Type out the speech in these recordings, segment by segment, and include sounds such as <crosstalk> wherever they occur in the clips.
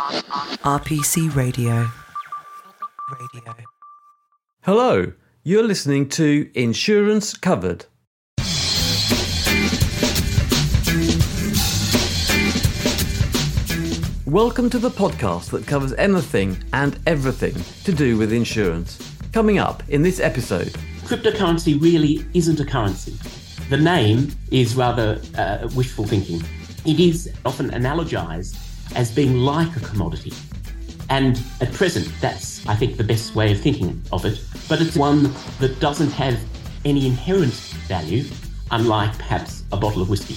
RPC Radio. Radio. Hello, you're listening to Insurance Covered. Welcome to the podcast that covers anything and everything to do with insurance. Coming up in this episode, cryptocurrency really isn't a currency. The name is rather uh, wishful thinking. It is often analogized as being like a commodity. And at present, that's, I think, the best way of thinking of it. But it's one that doesn't have any inherent value, unlike perhaps a bottle of whiskey.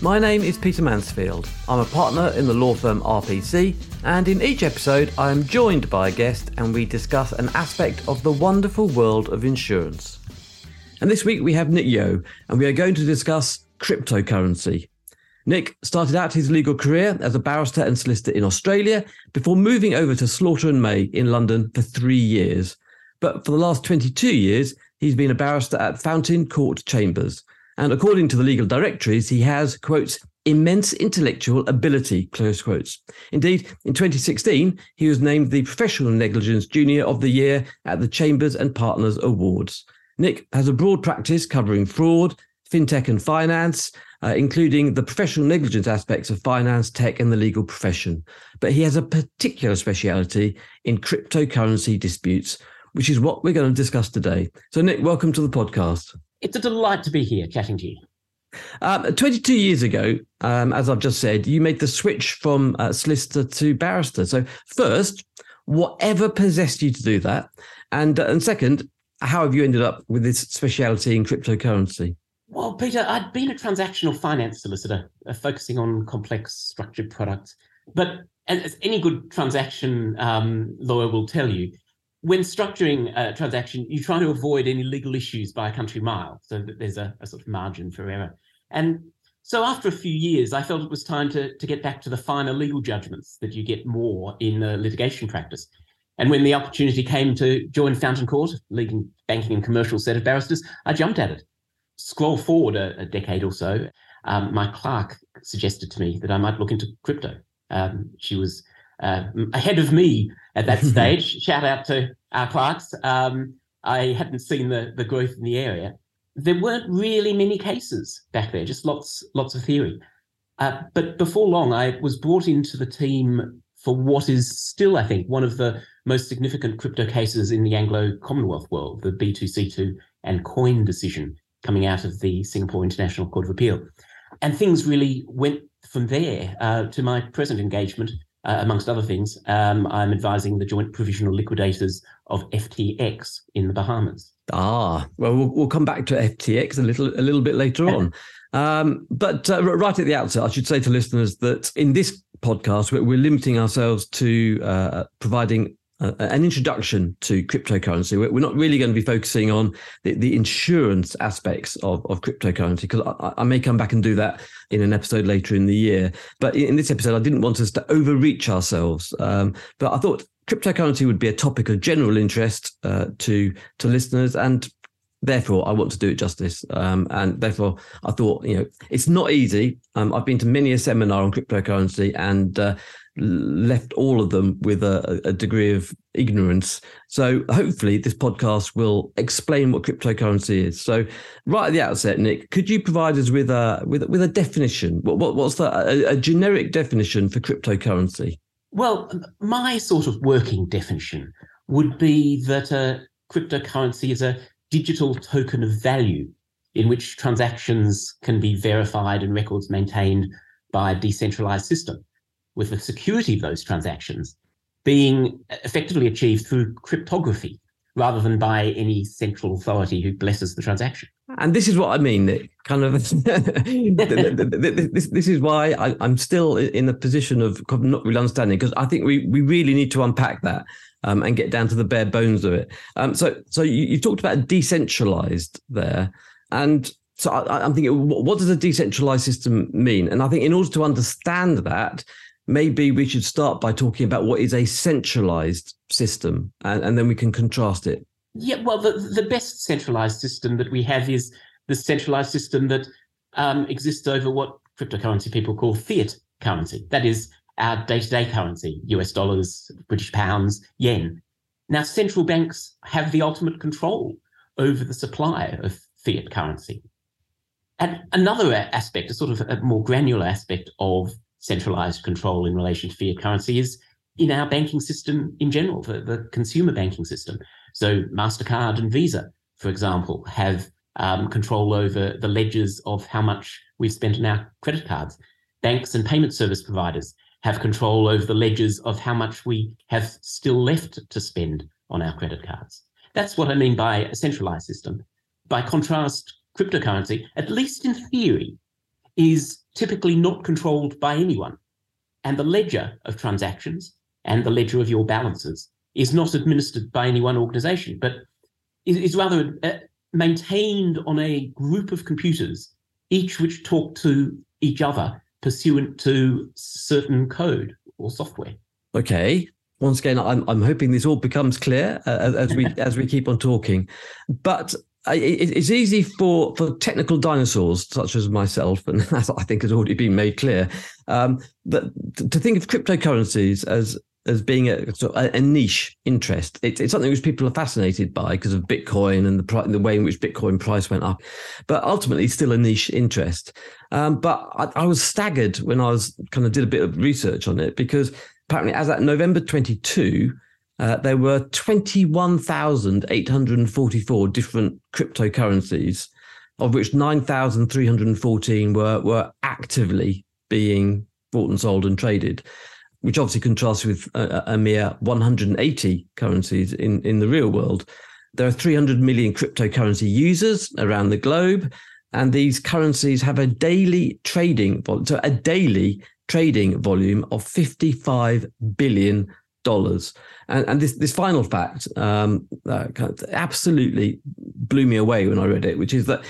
My name is Peter Mansfield. I'm a partner in the law firm RPC, and in each episode, I am joined by a guest and we discuss an aspect of the wonderful world of insurance. And this week we have Nick Yeo, and we are going to discuss cryptocurrency. Nick started out his legal career as a barrister and solicitor in Australia before moving over to Slaughter and May in London for three years. But for the last 22 years, he's been a barrister at Fountain Court Chambers and according to the legal directories, he has, quotes, immense intellectual ability, close quotes. Indeed, in 2016, he was named the Professional Negligence Junior of the Year at the Chambers and Partners Awards. Nick has a broad practice covering fraud, fintech, and finance, uh, including the professional negligence aspects of finance, tech, and the legal profession. But he has a particular speciality in cryptocurrency disputes, which is what we're going to discuss today. So, Nick, welcome to the podcast. It's a delight to be here chatting to you. Um, 22 years ago, um, as I've just said, you made the switch from uh, solicitor to barrister. So, first, whatever possessed you to do that? And, uh, and second, how have you ended up with this speciality in cryptocurrency? Well, Peter, I'd been a transactional finance solicitor, uh, focusing on complex structured products. But as any good transaction um, lawyer will tell you, when structuring a transaction, you try to avoid any legal issues by a country mile so that there's a, a, sort of margin for error. And so after a few years, I felt it was time to, to get back to the finer legal judgments that you get more in uh, litigation practice. And when the opportunity came to join Fountain Court, leading banking and commercial set of barristers, I jumped at it. Scroll forward a, a decade or so, um, my clerk suggested to me that I might look into crypto. Um, she was uh, ahead of me at that <laughs> stage. Shout out to our clerks. Um, I hadn't seen the, the growth in the area. There weren't really many cases back there, just lots lots of theory. Uh, but before long, I was brought into the team for what is still, I think, one of the most significant crypto cases in the Anglo Commonwealth world, the B2C2 and Quoine decision coming out of the Singapore International Court of Appeal. And things really went from there uh, to my present engagement uh, amongst other things, um, I'm advising the joint provisional liquidators of FTX in the Bahamas. Ah, well, we'll, we'll come back to FTX a little a little bit later on. Um, but uh, right at the outset, I should say to listeners that in this podcast, we're, we're limiting ourselves to uh, providing uh, an introduction to cryptocurrency. We're, not really going to be focusing on the, the insurance aspects of, of cryptocurrency because I, I, may come back and do that in an episode later in the year. But in this episode, I didn't want us to overreach ourselves. Um, but I thought cryptocurrency would be a topic of general interest uh, to to listeners and therefore I want to do it justice. Um, and therefore I thought, you know, it's not easy. Um, I've been to many a seminar on cryptocurrency and uh, left all of them with a, a, degree of ignorance. So hopefully this podcast will explain what cryptocurrency is. So right at the outset, Nick, could you provide us with a with with a definition? What, what what's the a, a generic definition for cryptocurrency? Well, my sort of working definition would be that a cryptocurrency is a digital token of value in which transactions can be verified and records maintained by a decentralized system with the security of those transactions being effectively achieved through cryptography rather than by any central authority who blesses the transaction. And this is what I mean. Nick. Kind of, <laughs> this, this is why I, am still in a position of not really understanding because I think we we really need to unpack that um, and get down to the bare bones of it. Um, so so you, you talked about decentralized there, and so I, I'm thinking, what does a decentralized system mean? And I think in order to understand that, maybe we should start by talking about what is a centralized system and, and then we can contrast it. Yeah, well, the, the best centralized system that we have is the centralized system that um, exists over what cryptocurrency people call fiat currency. That is our day to day currency US dollars, British pounds, yen. Now, central banks have the ultimate control over the supply of fiat currency. And another aspect, a sort of a more granular aspect of centralized control in relation to fiat currency is in our banking system in general, the, the consumer banking system. So MasterCard and Visa, for example, have um, control over the ledgers of how much we've spent on our credit cards. Banks and payment service providers have control over the ledgers of how much we have still left to spend on our credit cards. That's what I mean by a centralized system. By contrast, cryptocurrency, at least in theory, is typically not controlled by anyone. And the ledger of transactions and the ledger of your balances is not administered by any one organization, but is, rather uh, maintained on a group of computers, each which talk to each other pursuant to certain code or software. Okay. Once again, I'm, I'm hoping this all becomes clear uh, as we <laughs> as we keep on talking. But it's easy for, for technical dinosaurs such as myself, and <laughs> as I think has already been made clear, um, that to think of cryptocurrencies as as being a, a niche interest. It's, it's something which people are fascinated by because of Bitcoin and the the way in which Bitcoin price went up, but ultimately still a niche interest. Um, but I, I, was staggered when I was kind of did a bit of research on it because apparently as at November 22, uh, there were 21,844 different cryptocurrencies, of which 9,314 were, were actively being bought and sold and traded, which obviously contrasts with a, a mere 180 currencies in, in the real world. There are 300 million cryptocurrency users around the globe, and these currencies have a daily trading so a daily trading volume of 55 billion dollars. And, and this this final fact um, uh, absolutely blew me away when I read it, which is that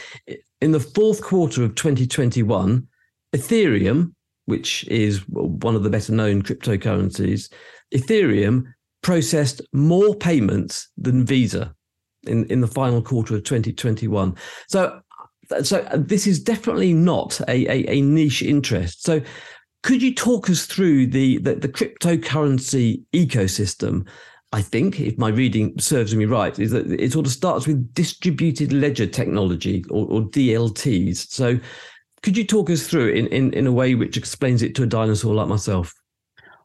in the fourth quarter of 2021, Ethereum, which is one of the better known cryptocurrencies, Ethereum processed more payments than Visa in, in the final quarter of 2021. So so this is definitely not a, a, a niche interest. So could you talk us through the, the, the cryptocurrency ecosystem? I think, if my reading serves me right, is that it sort of starts with distributed ledger technology or, or DLTs. So, could you talk us through it in, in, in a way which explains it to a dinosaur like myself?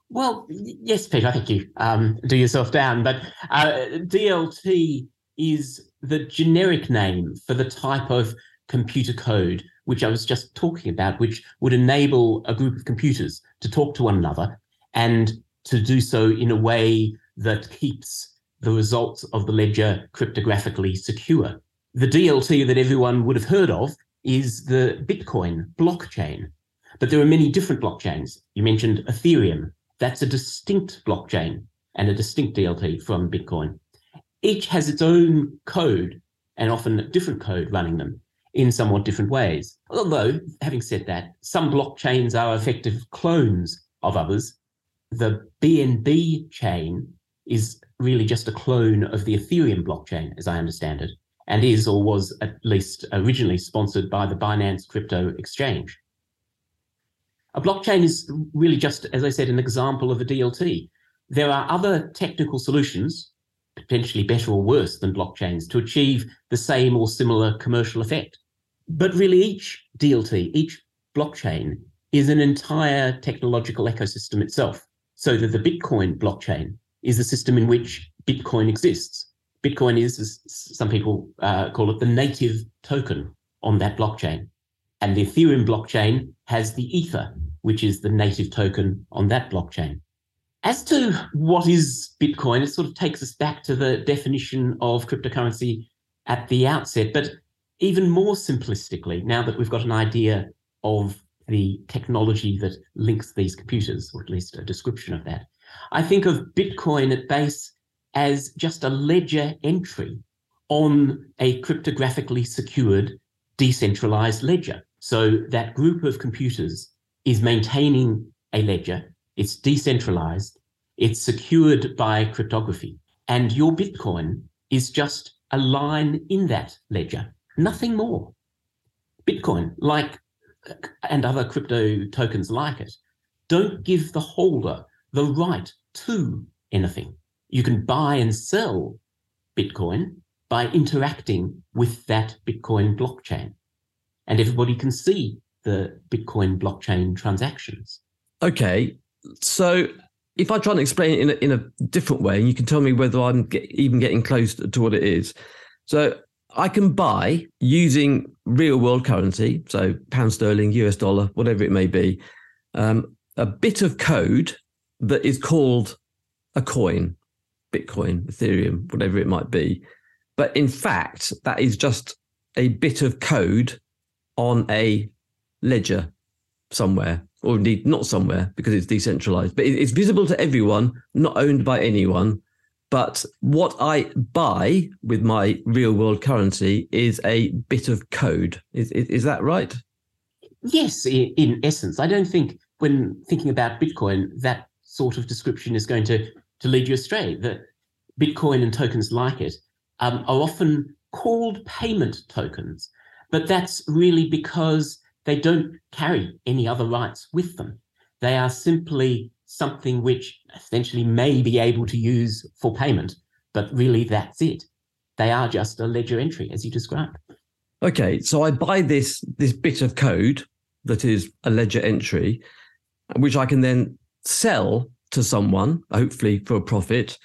Well, yes, Peter, I think you um, do yourself down. But uh, DLT is the generic name for the type of computer code which I was just talking about, which would enable a group of computers to talk to one another and to do so in a way that keeps the results of the ledger cryptographically secure. The DLT that everyone would have heard of is the Bitcoin blockchain. But there are many different blockchains. You mentioned Ethereum. That's a distinct blockchain and a distinct DLT from Bitcoin. Each has its own code and often different code running them in somewhat different ways. Although, having said that, some blockchains are effective clones of others. The BNB chain is really just a clone of the Ethereum blockchain, as I understand it, and is or was at least originally sponsored by the Binance Crypto Exchange. A blockchain is really just, as I said, an example of a DLT. There are other technical solutions, potentially better or worse than blockchains, to achieve the same or similar commercial effect. But really, each DLT, each blockchain is an entire technological ecosystem itself. So that the Bitcoin blockchain is the system in which Bitcoin exists. Bitcoin is, as some people uh, call it, the native token on that blockchain. And the Ethereum blockchain has the Ether, which is the native token on that blockchain. As to what is Bitcoin, it sort of takes us back to the definition of cryptocurrency at the outset. But even more simplistically, now that we've got an idea of the technology that links these computers, or at least a description of that, I think of Bitcoin at base as just a ledger entry on a cryptographically secured decentralized ledger. So that group of computers is maintaining a ledger, it's decentralized, it's secured by cryptography, and your Bitcoin is just a line in that ledger nothing more. Bitcoin, like and other crypto tokens like it, don't give the holder the right to anything. You can buy and sell Bitcoin by interacting with that Bitcoin blockchain. And everybody can see the Bitcoin blockchain transactions. Okay. So if I try and explain it in a, in a different way, and you can tell me whether I'm get, even getting close to what it is. So I can buy using real world currency, so pound sterling, US dollar, whatever it may be, um, a bit of code that is called a coin, Bitcoin, Ethereum, whatever it might be. But in fact, that is just a bit of code on a ledger somewhere, or indeed not somewhere because it's decentralized, but it's visible to everyone, not owned by anyone. But what I buy with my real world currency is a bit of code. Is, is, is that right? Yes, in, in essence. I don't think when thinking about Bitcoin, that sort of description is going to, to lead you astray. That Bitcoin and tokens like it um, are often called payment tokens, but that's really because they don't carry any other rights with them. They are simply something which essentially may be able to use for payment, but really that's it. They are just a ledger entry, as you described. Okay, so I buy this this bit of code that is a ledger entry, which I can then sell to someone, hopefully for a profit.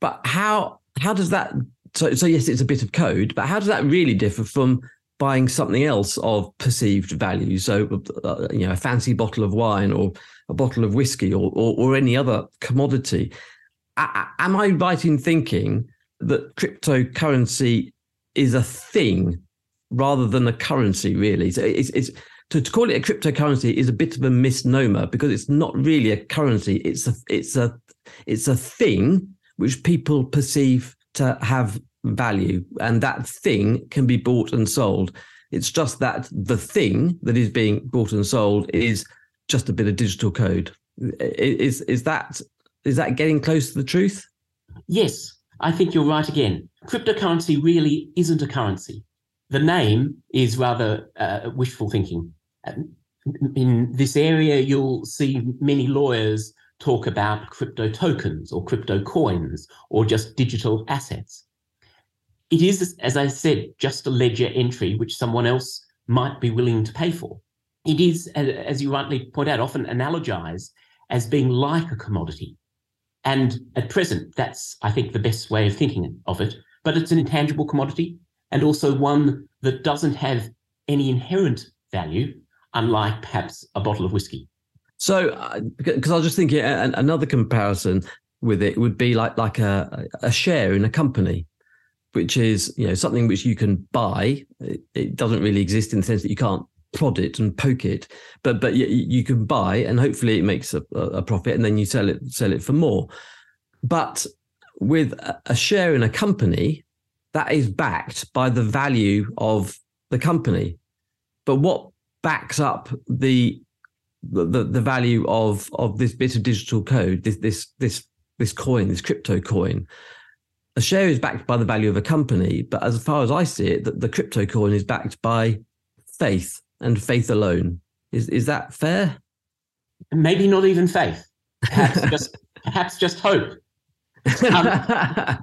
But how how does that? So so yes, it's a bit of code, but how does that really differ from buying something else of perceived value? So uh, you know, a fancy bottle of wine or a bottle of whiskey or or, or any other commodity. A- am I right in thinking that cryptocurrency is a thing rather than a currency? Really, so it's it's to, to call it a cryptocurrency is a bit of a misnomer because it's not really a currency. It's a it's a it's a thing which people perceive to have value, and that thing can be bought and sold. It's just that the thing that is being bought and sold is just a bit of digital code. Is is that is that getting close to the truth? Yes, I think you're right again. Cryptocurrency really isn't a currency. The name is rather uh, wishful thinking in this area, you'll see many lawyers talk about crypto tokens or crypto coins or just digital assets. It is, as I said, just a ledger entry which someone else might be willing to pay for. It is, as you rightly point out, often analogized as being like a commodity. And at present, that's, I think, the best way of thinking of it. But it's an intangible commodity and also one that doesn't have any inherent value unlike perhaps a bottle of whiskey. So, uh, because I was just thinking, uh, another comparison with it would be like like a a share in a company, which is you know something which you can buy. It, it doesn't really exist in the sense that you can't prod it and poke it, but but you, you can buy and hopefully it makes a, a profit, and then you sell it sell it for more. But with a share in a company, that is backed by the value of the company. But what backs up the the, the value of of this bit of digital code, this this this this coin, this crypto coin. A share is backed by the value of a company, but as far as I see it, that the crypto coin is backed by faith and faith alone. Is is that fair? Maybe not even faith. Perhaps <laughs> just perhaps just hope. Um,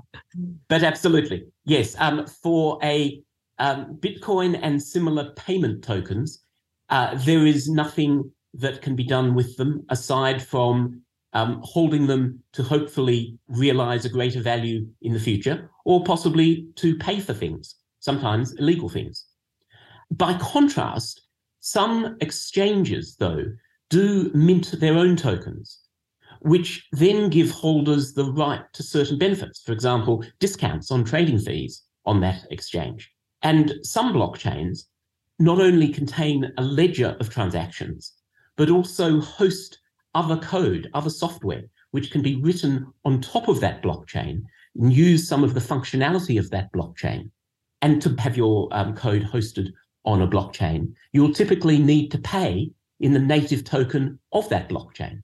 but absolutely, yes. Um, for a um, Bitcoin and similar payment tokens, uh, there is nothing that can be done with them aside from um, holding them to hopefully realize a greater value in the future, or possibly to pay for things, sometimes illegal things. By contrast, some exchanges, though, do mint their own tokens, which then give holders the right to certain benefits, for example, discounts on trading fees on that exchange. And some blockchains not only contain a ledger of transactions, but also host other code, other software, which can be written on top of that blockchain and use some of the functionality of that blockchain. And to have your um, code hosted on a blockchain, you'll typically need to pay in the native token of that blockchain.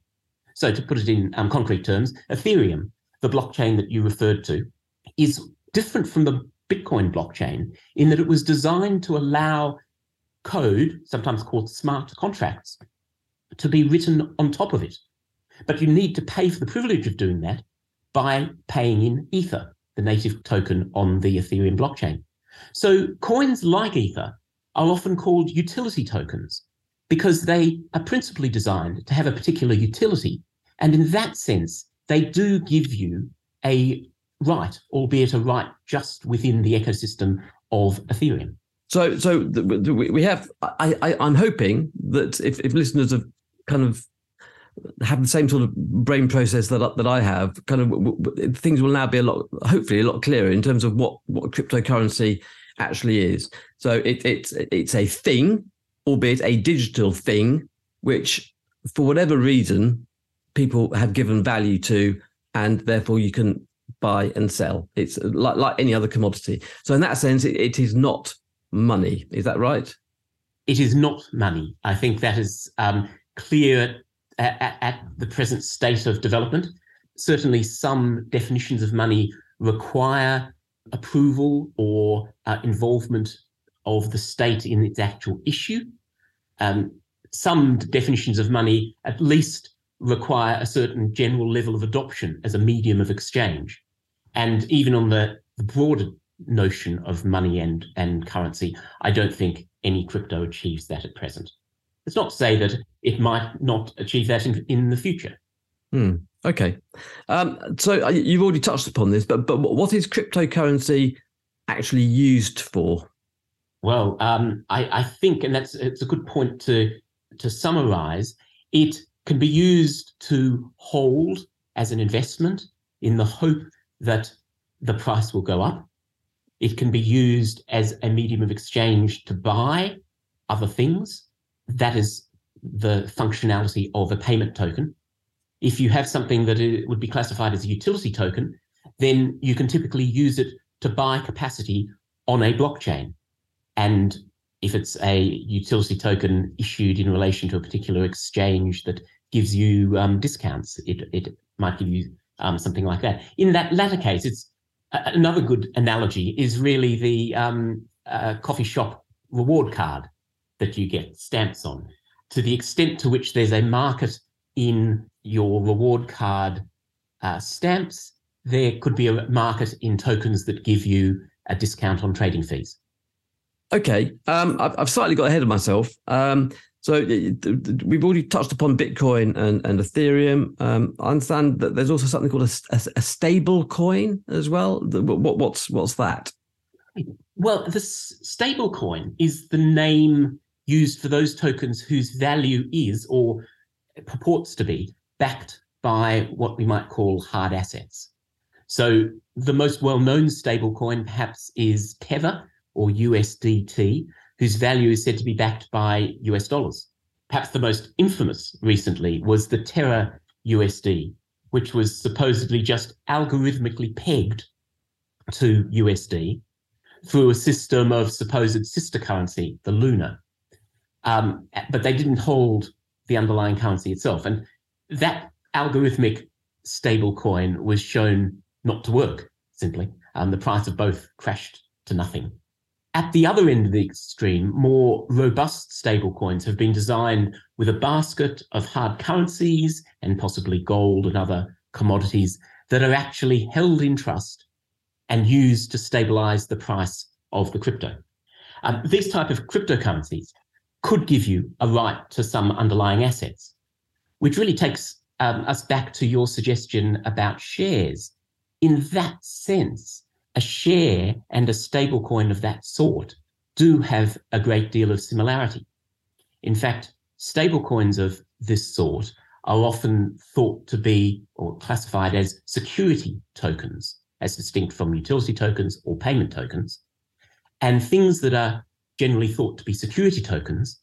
So, to put it in um, concrete terms, Ethereum, the blockchain that you referred to, is different from the Bitcoin blockchain in that it was designed to allow code, sometimes called smart contracts, to be written on top of it. But you need to pay for the privilege of doing that by paying in Ether, the native token on the Ethereum blockchain. So coins like Ether are often called utility tokens because they are principally designed to have a particular utility. And in that sense, they do give you a right, albeit a right just within the ecosystem of Ethereum. So, so we have. I, I, I'm hoping that if, if listeners have kind of have the same sort of brain process that that I have, kind of things will now be a lot, hopefully, a lot clearer in terms of what what cryptocurrency actually is. So it, it's it's a thing, albeit a digital thing, which for whatever reason people have given value to, and therefore you can buy and sell. It's like like any other commodity. So in that sense, it, it is not money. Is that right? It is not money. I think that is um, clear at, at the present state of development. Certainly, some definitions of money require approval or uh, involvement of the state in its actual issue. Um, some definitions of money at least require a certain general level of adoption as a medium of exchange. And even on the, the broader notion of money and, and currency, I don't think any crypto achieves that at present. It's not to say that it might not achieve that in, in the future. Hmm. Okay. Um, so uh, you've already touched upon this, but but what is cryptocurrency actually used for? Well, um, I, I, think, and that's it's a good point to to summarize. It can be used to hold as an investment in the hope that the price will go up. It can be used as a medium of exchange to buy other things. That is the functionality of a payment token. If you have something that it would be classified as a utility token, then you can typically use it to buy capacity on a blockchain. And if it's a utility token issued in relation to a particular exchange that gives you um, discounts, it, it might give you um, something like that. In that latter case, it's uh, another good analogy is really the um, uh, coffee shop reward card that you get stamps on to the extent to which there's a market in your reward card uh, stamps, there could be a market in tokens that give you a discount on trading fees. Okay, um, I've, I've, slightly got ahead of myself. Um, so we've already touched upon Bitcoin and, and Ethereum. Um, I understand that there's also something called a, a, a stable coin as well. What, what's what's that? Well, the stable coin is the name used for those tokens whose value is or purports to be backed by what we might call hard assets. So the most well-known stablecoin perhaps is Tether or USDT, whose value is said to be backed by US dollars. Perhaps the most infamous recently was the Terra USD, which was supposedly just algorithmically pegged to USD through a system of supposed sister currency, the Luna um, but they didn't hold the underlying currency itself. And that algorithmic stable coin was shown not to work, simply. Um, the price of both crashed to nothing. At the other end of the extreme, more robust stable coins have been designed with a basket of hard currencies and possibly gold and other commodities that are actually held in trust and used to stabilize the price of the crypto. Um, these type of cryptocurrencies could give you a right to some underlying assets, which really takes um, us back to your suggestion about shares. In that sense, a share and a stablecoin of that sort do have a great deal of similarity. In fact, stablecoins of this sort are often thought to be or classified as security tokens, as distinct from utility tokens or payment tokens. And things that are generally thought to be security tokens,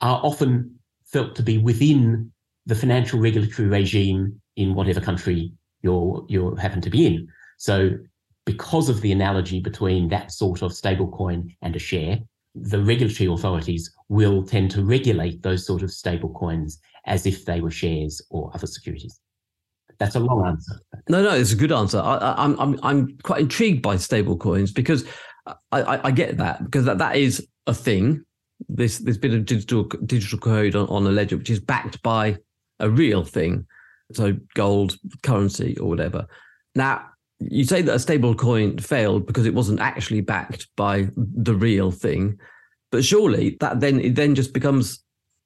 are often felt to be within the financial regulatory regime in whatever country you're you happen to be in. So because of the analogy between that sort of stablecoin and a share, the regulatory authorities will tend to regulate those sort of stablecoins as if they were shares or other securities. That's a long answer. No, no, it's a good answer. I, am I'm, I'm quite intrigued by stablecoins because I, I, get that because that, that is a thing. this this bit of digital digital code on, on a ledger, which is backed by a real thing, so gold currency or whatever. Now, you say that a stable coin failed because it wasn't actually backed by the real thing, but surely that then it then just becomes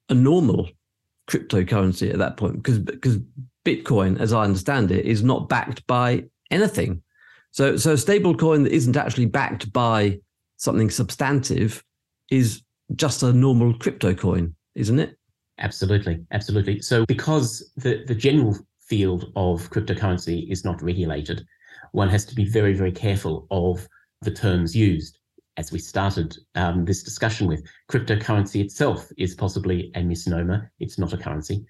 a normal cryptocurrency at that point because because Bitcoin, as I understand it, is not backed by anything. So so a stable coin that isn't actually backed by something substantive is just a normal crypto coin, isn't it? Absolutely, absolutely. So because the, the general field of cryptocurrency is not regulated, one has to be very, very careful of the terms used. As we started um, this discussion with, cryptocurrency itself is possibly a misnomer. It's not a currency.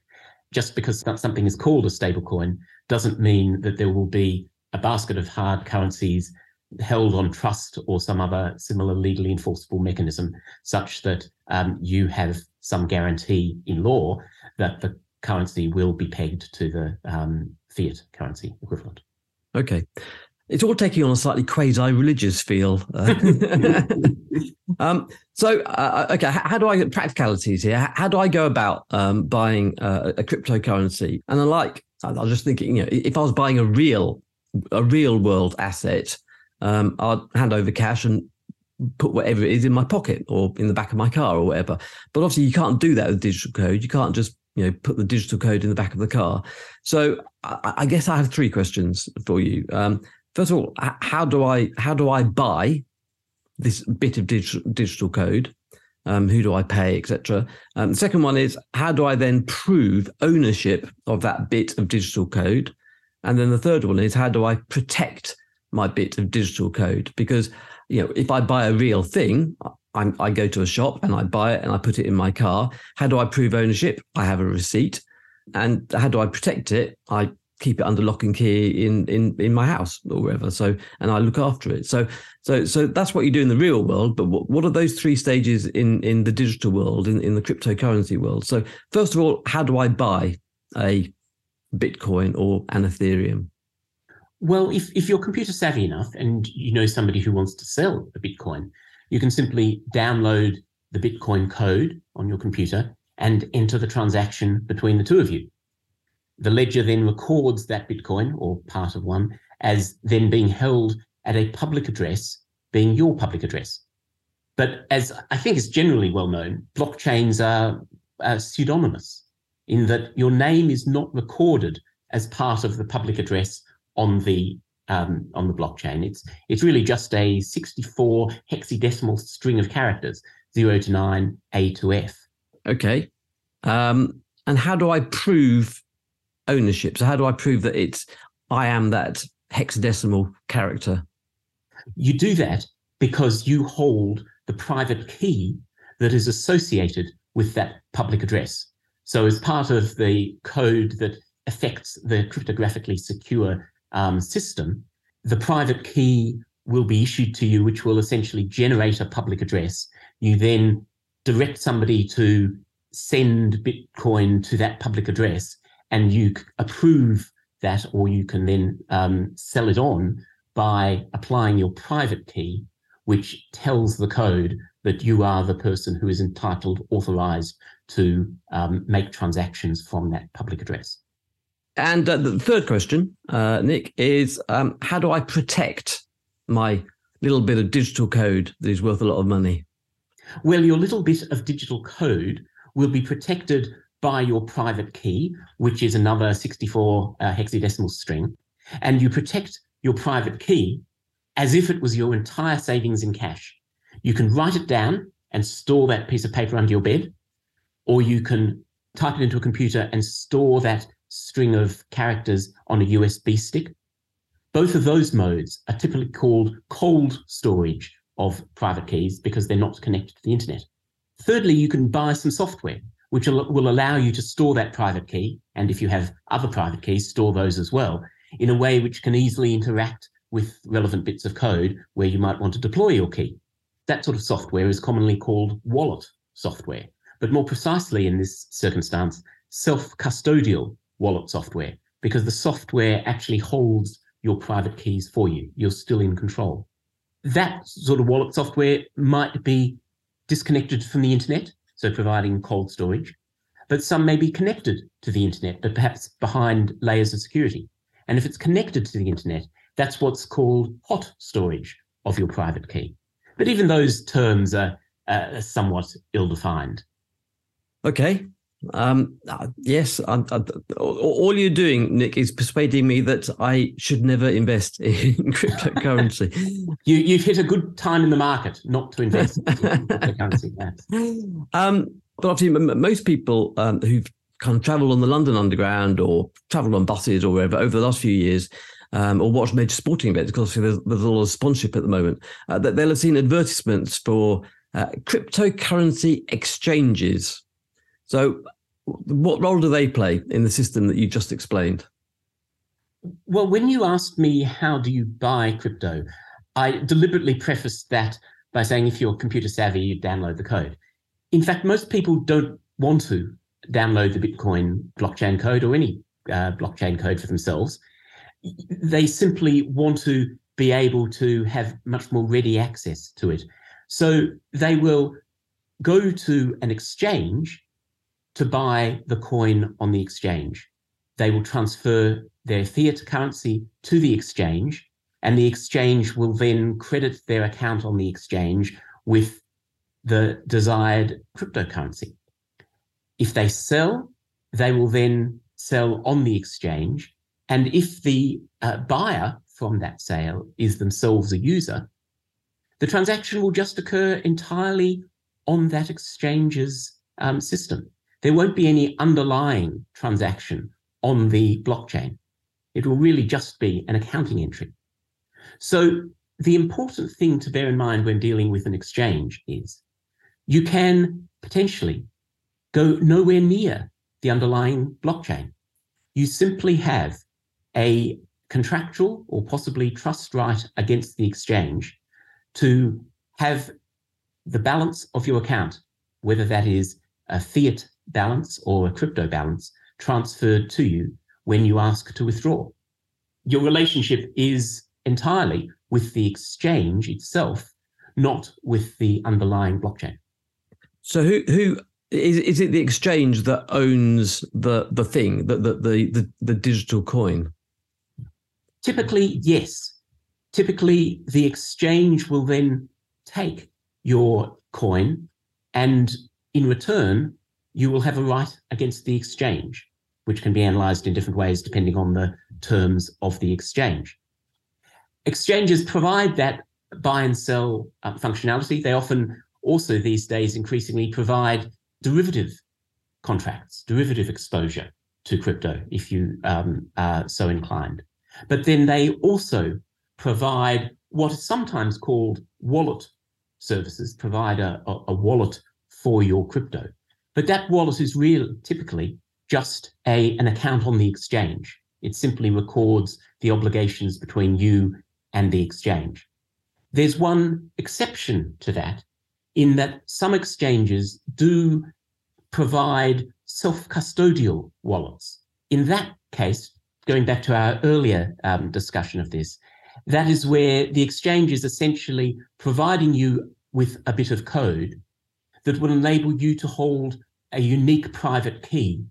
Just because something is called a stablecoin doesn't mean that there will be a basket of hard currencies held on trust or some other similar legally enforceable mechanism such that um, you have some guarantee in law that the currency will be pegged to the um, fiat currency equivalent. Okay. It's all taking on a slightly quasi-religious feel. <laughs> um, so, uh, okay, how do I get practicalities here? How do I go about um, buying uh, a cryptocurrency? And I like, I was just thinking, you know, if I was buying a real, a real world asset, um, I'd hand over cash and put whatever it is in my pocket or in the back of my car or whatever. But obviously, you can't do that with digital code. You can't just you know put the digital code in the back of the car. So I, I guess I have three questions for you. Um, first of all, how do I how do I buy this bit of digital digital code? Um, who do I pay, etc. Um, the second one is how do I then prove ownership of that bit of digital code? And then the third one is how do I protect my bit of digital code because you know if I buy a real thing, I'm, I go to a shop and I buy it and I put it in my car. How do I prove ownership? I have a receipt, and how do I protect it? I keep it under lock and key in in in my house or wherever. So and I look after it. So so so that's what you do in the real world. But what, what are those three stages in in the digital world in in the cryptocurrency world? So first of all, how do I buy a Bitcoin or an Ethereum? Well, if, if you're computer savvy enough and you know somebody who wants to sell a Bitcoin, you can simply download the Bitcoin code on your computer and enter the transaction between the two of you. The ledger then records that Bitcoin or part of one as then being held at a public address, being your public address. But as I think is generally well known, blockchains are, are pseudonymous in that your name is not recorded as part of the public address on the um, on the blockchain. It's it's really just a 64 hexadecimal string of characters, zero to nine, A to F. Okay. Um, and how do I prove ownership? So how do I prove that it's I am that hexadecimal character? You do that because you hold the private key that is associated with that public address. So as part of the code that affects the cryptographically secure um, system, the private key will be issued to you, which will essentially generate a public address. You then direct somebody to send Bitcoin to that public address, and you approve that, or you can then um, sell it on by applying your private key, which tells the code that you are the person who is entitled, authorized to um, make transactions from that public address. And uh, the third question, uh, Nick, is um, how do I protect my little bit of digital code that is worth a lot of money? Well, your little bit of digital code will be protected by your private key, which is another 64 uh, hexadecimal string. And you protect your private key as if it was your entire savings in cash. You can write it down and store that piece of paper under your bed, or you can type it into a computer and store that string of characters on a USB stick. Both of those modes are typically called cold storage of private keys because they're not connected to the internet. Thirdly, you can buy some software which will, allow you to store that private key, and if you have other private keys, store those as well, in a way which can easily interact with relevant bits of code where you might want to deploy your key. That sort of software is commonly called wallet software, but more precisely in this circumstance, self custodial wallet software because the software actually holds your private keys for you. You're still in control. That sort of wallet software might be disconnected from the internet, so providing cold storage, but some may be connected to the internet, but perhaps behind layers of security. And if it's connected to the internet, that's what's called hot storage of your private key. But even those terms are uh, somewhat ill defined. Okay. Um, uh, yes, I, I, all you're doing, Nick, is persuading me that I should never invest in <laughs> cryptocurrency. <laughs> you, you've hit a good time in the market not to invest in cryptocurrency. <laughs> Um, but obviously, most people um, who've kind of traveled on the London Underground or traveled on buses or wherever over the last few years, um, or watched major sporting events, because there's, there's a lot of sponsorship at the moment, uh, that they'll have seen advertisements for uh, cryptocurrency exchanges. So, what role do they play in the system that you just explained? Well, when you asked me how do you buy crypto, I deliberately prefaced that by saying if you're computer savvy, you download the code. In fact, most people don't want to download the Bitcoin blockchain code or any uh, blockchain code for themselves. They simply want to be able to have much more ready access to it. So they will go to an exchange to buy the coin on the exchange. They will transfer their fiat currency to the exchange, and the exchange will then credit their account on the exchange with the desired cryptocurrency. If they sell, they will then sell on the exchange. And if the uh, buyer from that sale is themselves a user, the transaction will just occur entirely on that exchange's um, system. There won't be any underlying transaction on the blockchain. It will really just be an accounting entry. So the important thing to bear in mind when dealing with an exchange is you can potentially go nowhere near the underlying blockchain. You simply have a contractual or possibly trust right against the exchange to have the balance of your account, whether that is a fiat balance or a crypto balance, transferred to you when you ask to withdraw. Your relationship is entirely with the exchange itself, not with the underlying blockchain. So who who is is it the exchange that owns the the thing, the the the, the, the digital coin? Typically, yes typically the exchange will then take your coin and in return you will have a right against the exchange which can be analyzed in different ways depending on the terms of the exchange. Exchanges provide that buy and sell uh, functionality. They often also these days increasingly provide derivative contracts derivative exposure to crypto if you um, are so inclined. But then they also provide what is sometimes called wallet services, provide a, a, a wallet for your crypto. But that wallet is real typically just a, an account on the exchange. It simply records the obligations between you and the exchange. There's one exception to that in that some exchanges do provide self custodial wallets. In that case, going back to our earlier um, discussion of this, that is where the exchange is essentially providing you with a bit of code that will enable you to hold a unique private key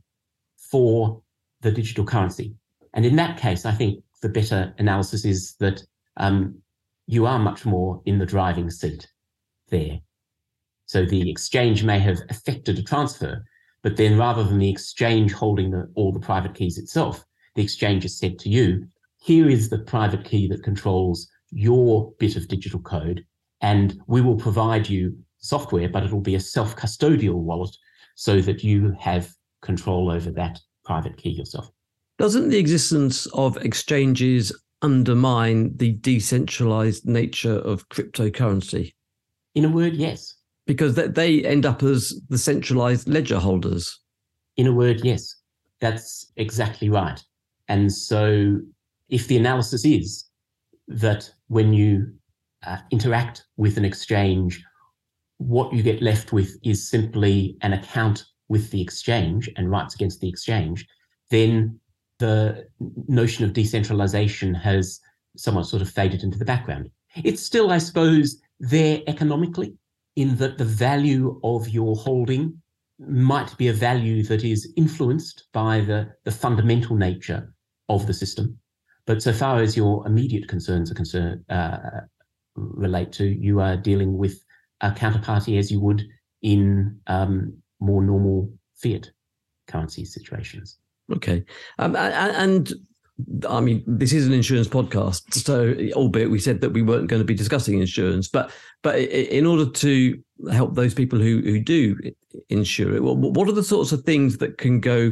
for the digital currency. And in that case, I think the better analysis is that um, you are much more in the driving seat there. So the exchange may have effected a transfer, but then rather than the exchange holding the, all the private keys itself, the exchange has said to you, here is the private key that controls your bit of digital code, and we will provide you software, but it'll be a self custodial wallet so that you have control over that private key yourself. Doesn't the existence of exchanges undermine the decentralized nature of cryptocurrency? In a word, yes. Because they end up as the centralized ledger holders. In a word, yes. That's exactly right. And so if the analysis is that when you uh, interact with an exchange, what you get left with is simply an account with the exchange and rights against the exchange, then the notion of decentralization has somewhat sort of faded into the background. It's still, I suppose, there economically, in that the value of your holding might be a value that is influenced by the, the fundamental nature of the system. But so far as your immediate concerns are concerned, uh, relate to, you are dealing with a counterparty as you would in um, more normal fiat currency situations. Okay, um, and, I mean, this is an insurance podcast, so albeit we said that we weren't going to be discussing insurance, but but in order to help those people who who do insure it, what are the sorts of things that can go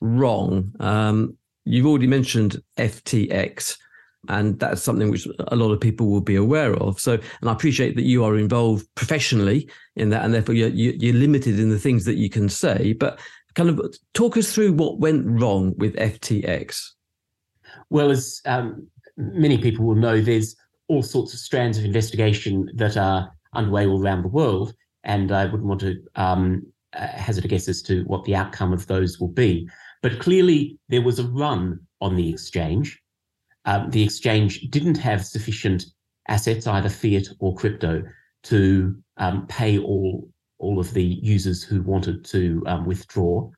wrong? Um, you've already mentioned FTX, and that's something which a lot of people will be aware of. So, and I appreciate that you are involved professionally in that, and therefore you're, you're limited in the things that you can say. But kind of talk us through what went wrong with FTX. Well, as um, many people will know, there's all sorts of strands of investigation that are underway all around the world, and I wouldn't want to um, uh, hazard a guess as to what the outcome of those will be. But clearly, there was a run on the exchange. Um, the exchange didn't have sufficient assets, either fiat or crypto, to um, pay all all of the users who wanted to um, withdraw.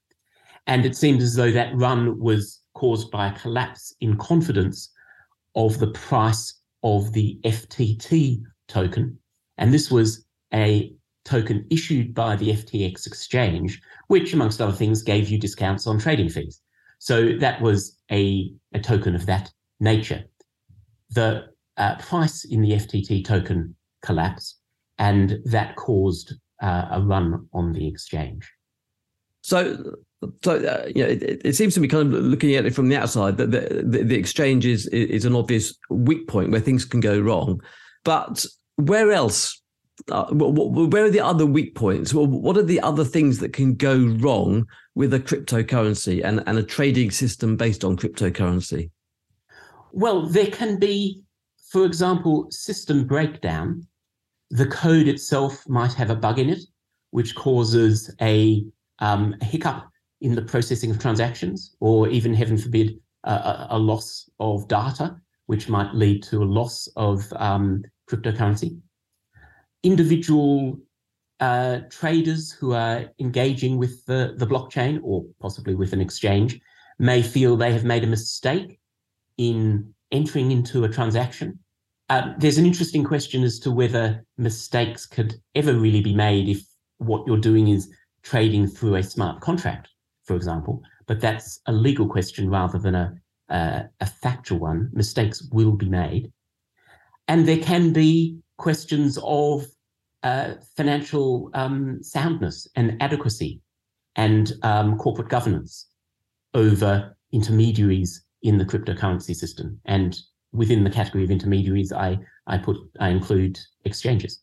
And it seemed as though that run was caused by a collapse in confidence of the price of the FTT token. And this was a token issued by the FTX exchange, which, amongst other things, gave you discounts on trading fees. So that was a, a token of that nature. The uh, price in the FTT token collapsed, and that caused uh, a run on the exchange. So so uh, you know, it, it, seems to be kind of looking at it from the outside that the, the, the, exchange is is an obvious weak point where things can go wrong. But where else? Uh, where are the other weak points? What are the other things that can go wrong with a cryptocurrency and, and a trading system based on cryptocurrency? Well, there can be, for example, system breakdown. The code itself might have a bug in it, which causes a, um, a hiccup in the processing of transactions, or even, heaven forbid, a, a loss of data, which might lead to a loss of um, cryptocurrency. Individual uh, traders who are engaging with the, the blockchain or possibly with an exchange may feel they have made a mistake in entering into a transaction. Um, there's an interesting question as to whether mistakes could ever really be made if what you're doing is trading through a smart contract for example, but that's a legal question rather than a, a, a factual one. Mistakes will be made. And there can be questions of uh, financial um, soundness and adequacy and um, corporate governance over intermediaries in the cryptocurrency system. And within the category of intermediaries, I, I put I include exchanges.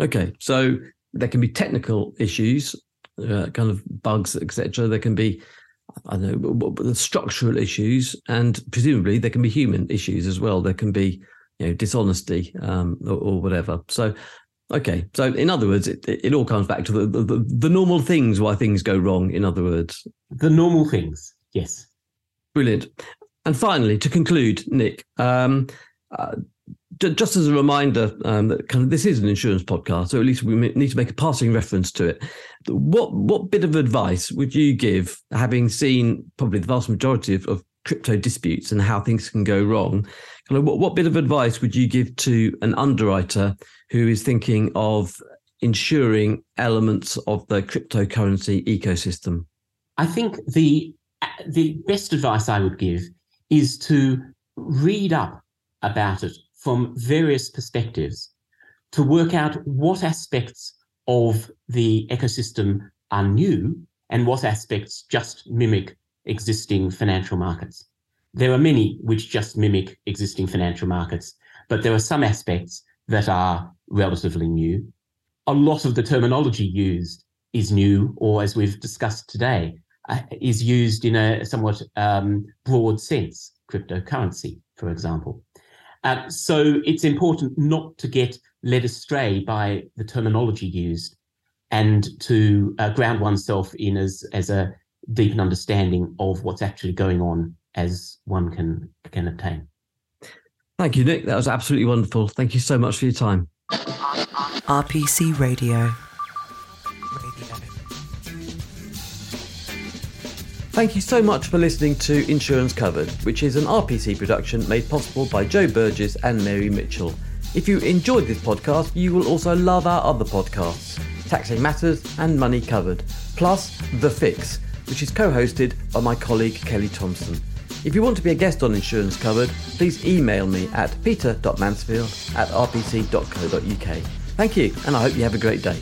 Okay, so there can be technical issues uh, kind of bugs, etc. There can be, I don't know, the structural issues, and presumably there can be human issues as well. There can be, you know, dishonesty um, or, or, whatever. So, okay. So, in other words, it, it all comes back to the, the, the normal things why things go wrong. In other words, the normal things. Yes. Brilliant. And finally, to conclude, Nick, um, uh, just as a reminder um, that kind of this is an insurance podcast, so at least we need to make a passing reference to it. What what bit of advice would you give, having seen probably the vast majority of, of crypto disputes and how things can go wrong? Kind of what, what bit of advice would you give to an underwriter who is thinking of insuring elements of the cryptocurrency ecosystem? I think the the best advice I would give is to read up about it from various perspectives to work out what aspects of the ecosystem are new and what aspects just mimic existing financial markets. There are many which just mimic existing financial markets, but there are some aspects that are relatively new. A lot of the terminology used is new, or as we've discussed today, is used in a somewhat um, broad sense, cryptocurrency, for example. Uh, so it's important not to get led astray by the terminology used and to uh, ground oneself in as, as a deep understanding of what's actually going on as one can, can obtain. Thank you, Nick. That was absolutely wonderful. Thank you so much for your time. RPC Radio. Radio. Thank you so much for listening to Insurance Covered, which is an RPC production made possible by Joe Burgess and Mary Mitchell. If you enjoyed this podcast, you will also love our other podcasts, Taxing Matters and Money Covered, plus The Fix, which is co-hosted by my colleague Kelly Thompson. If you want to be a guest on Insurance Covered, please email me at peter.mansfield at rpc.co.uk. Thank you, and I hope you have a great day.